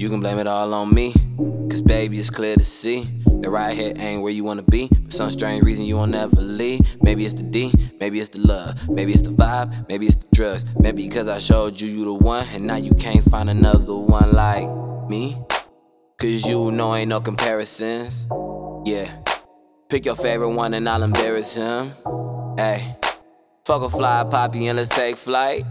You can blame it all on me. Cause baby, it's clear to see. That right here ain't where you wanna be. For some strange reason, you won't ever leave. Maybe it's the D, maybe it's the love, maybe it's the vibe, maybe it's the drugs. Maybe because I showed you you the one, and now you can't find another one like me. Cause you know ain't no comparisons. Yeah. Pick your favorite one and I'll embarrass him. Hey. Fuck a fly poppy and let's take flight.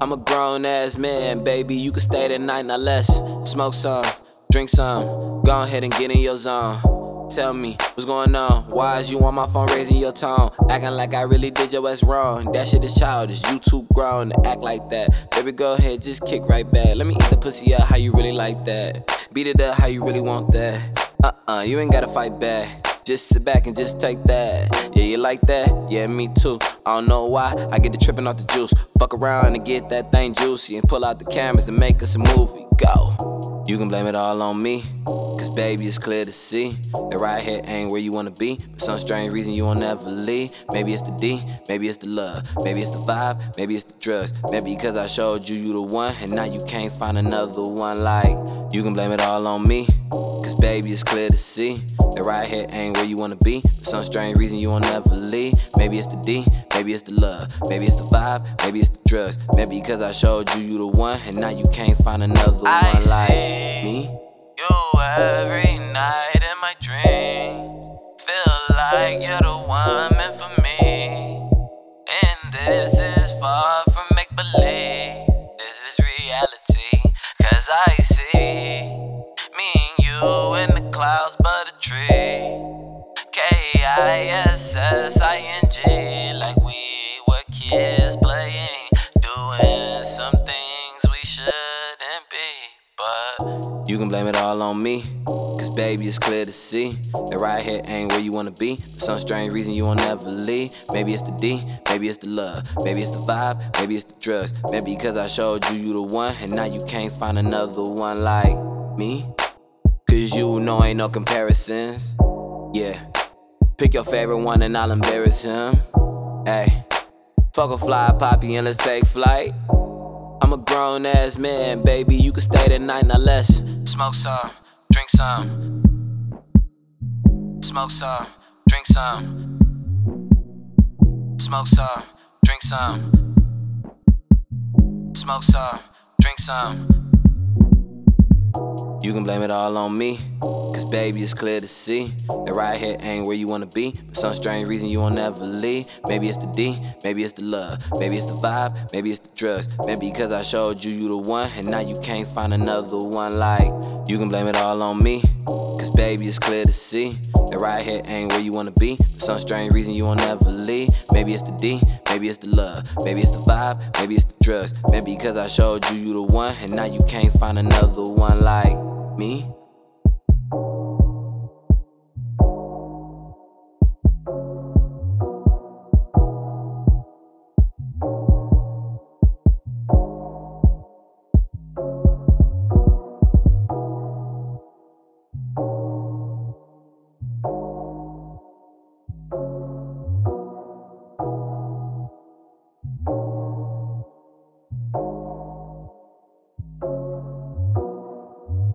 I'm a grown ass man, baby. You can stay the night, let's smoke some, drink some. Go ahead and get in your zone. Tell me what's going on. Why is you on my phone raising your tone? Acting like I really did your ass wrong. That shit is childish. You too grown to act like that. Baby, go ahead, just kick right back. Let me eat the pussy up how you really like that. Beat it up how you really want that. Uh uh, you ain't gotta fight back. Just sit back and just take that. Yeah, you like that? Yeah, me too. I don't know why. I get the tripping off the juice. Fuck around and get that thing juicy and pull out the cameras to make us a movie. Go. You can blame it all on me. Cause baby, it's clear to see that right here ain't where you wanna be. For some strange reason, you won't ever leave. Maybe it's the D, maybe it's the love, maybe it's the vibe, maybe it's the drugs. Maybe because I showed you you the one, and now you can't find another one like. You can blame it all on me. Cause baby, it's clear to see that right here ain't where you wanna be. For some strange reason, you won't ever leave. Maybe it's the D, maybe it's the love, maybe it's the vibe, maybe it's the drugs. Maybe because I showed you you the one, and now you can't find another I one like me. You every night in my dreams. Feel like you're the one meant for me. And this is far from make believe. This is reality. Cause I see me and you in the clouds, but a tree. K I S S I N G. Like we You can blame it all on me. Cause baby, it's clear to see that right here ain't where you wanna be. For some strange reason, you won't ever leave. Maybe it's the D, maybe it's the love, maybe it's the vibe, maybe it's the drugs. Maybe because I showed you you the one, and now you can't find another one like me. Cause you know ain't no comparisons. Yeah. Pick your favorite one and I'll embarrass him. Hey. Fuck a fly poppy and let's take flight. I'm a grown ass man, baby. You can stay the night, let's smoke some, drink some. Smoke some, drink some. Smoke some, drink some. Smoke some, drink some. You can blame it all on me. Cause baby, it's clear to see that right here ain't where you wanna be. For some strange reason, you won't ever leave. Maybe it's the D, maybe it's the love, maybe it's the vibe, maybe it's the drugs. Maybe because I showed you you the one, and now you can't find another one like. You can blame it all on me. Cause baby, it's clear to see that right here ain't where you wanna be. For some strange reason, you won't ever leave. Maybe it's the D, maybe it's the love, maybe it's the vibe, maybe it's the drugs. Maybe because I showed you you the one, and now you can't find another one like me.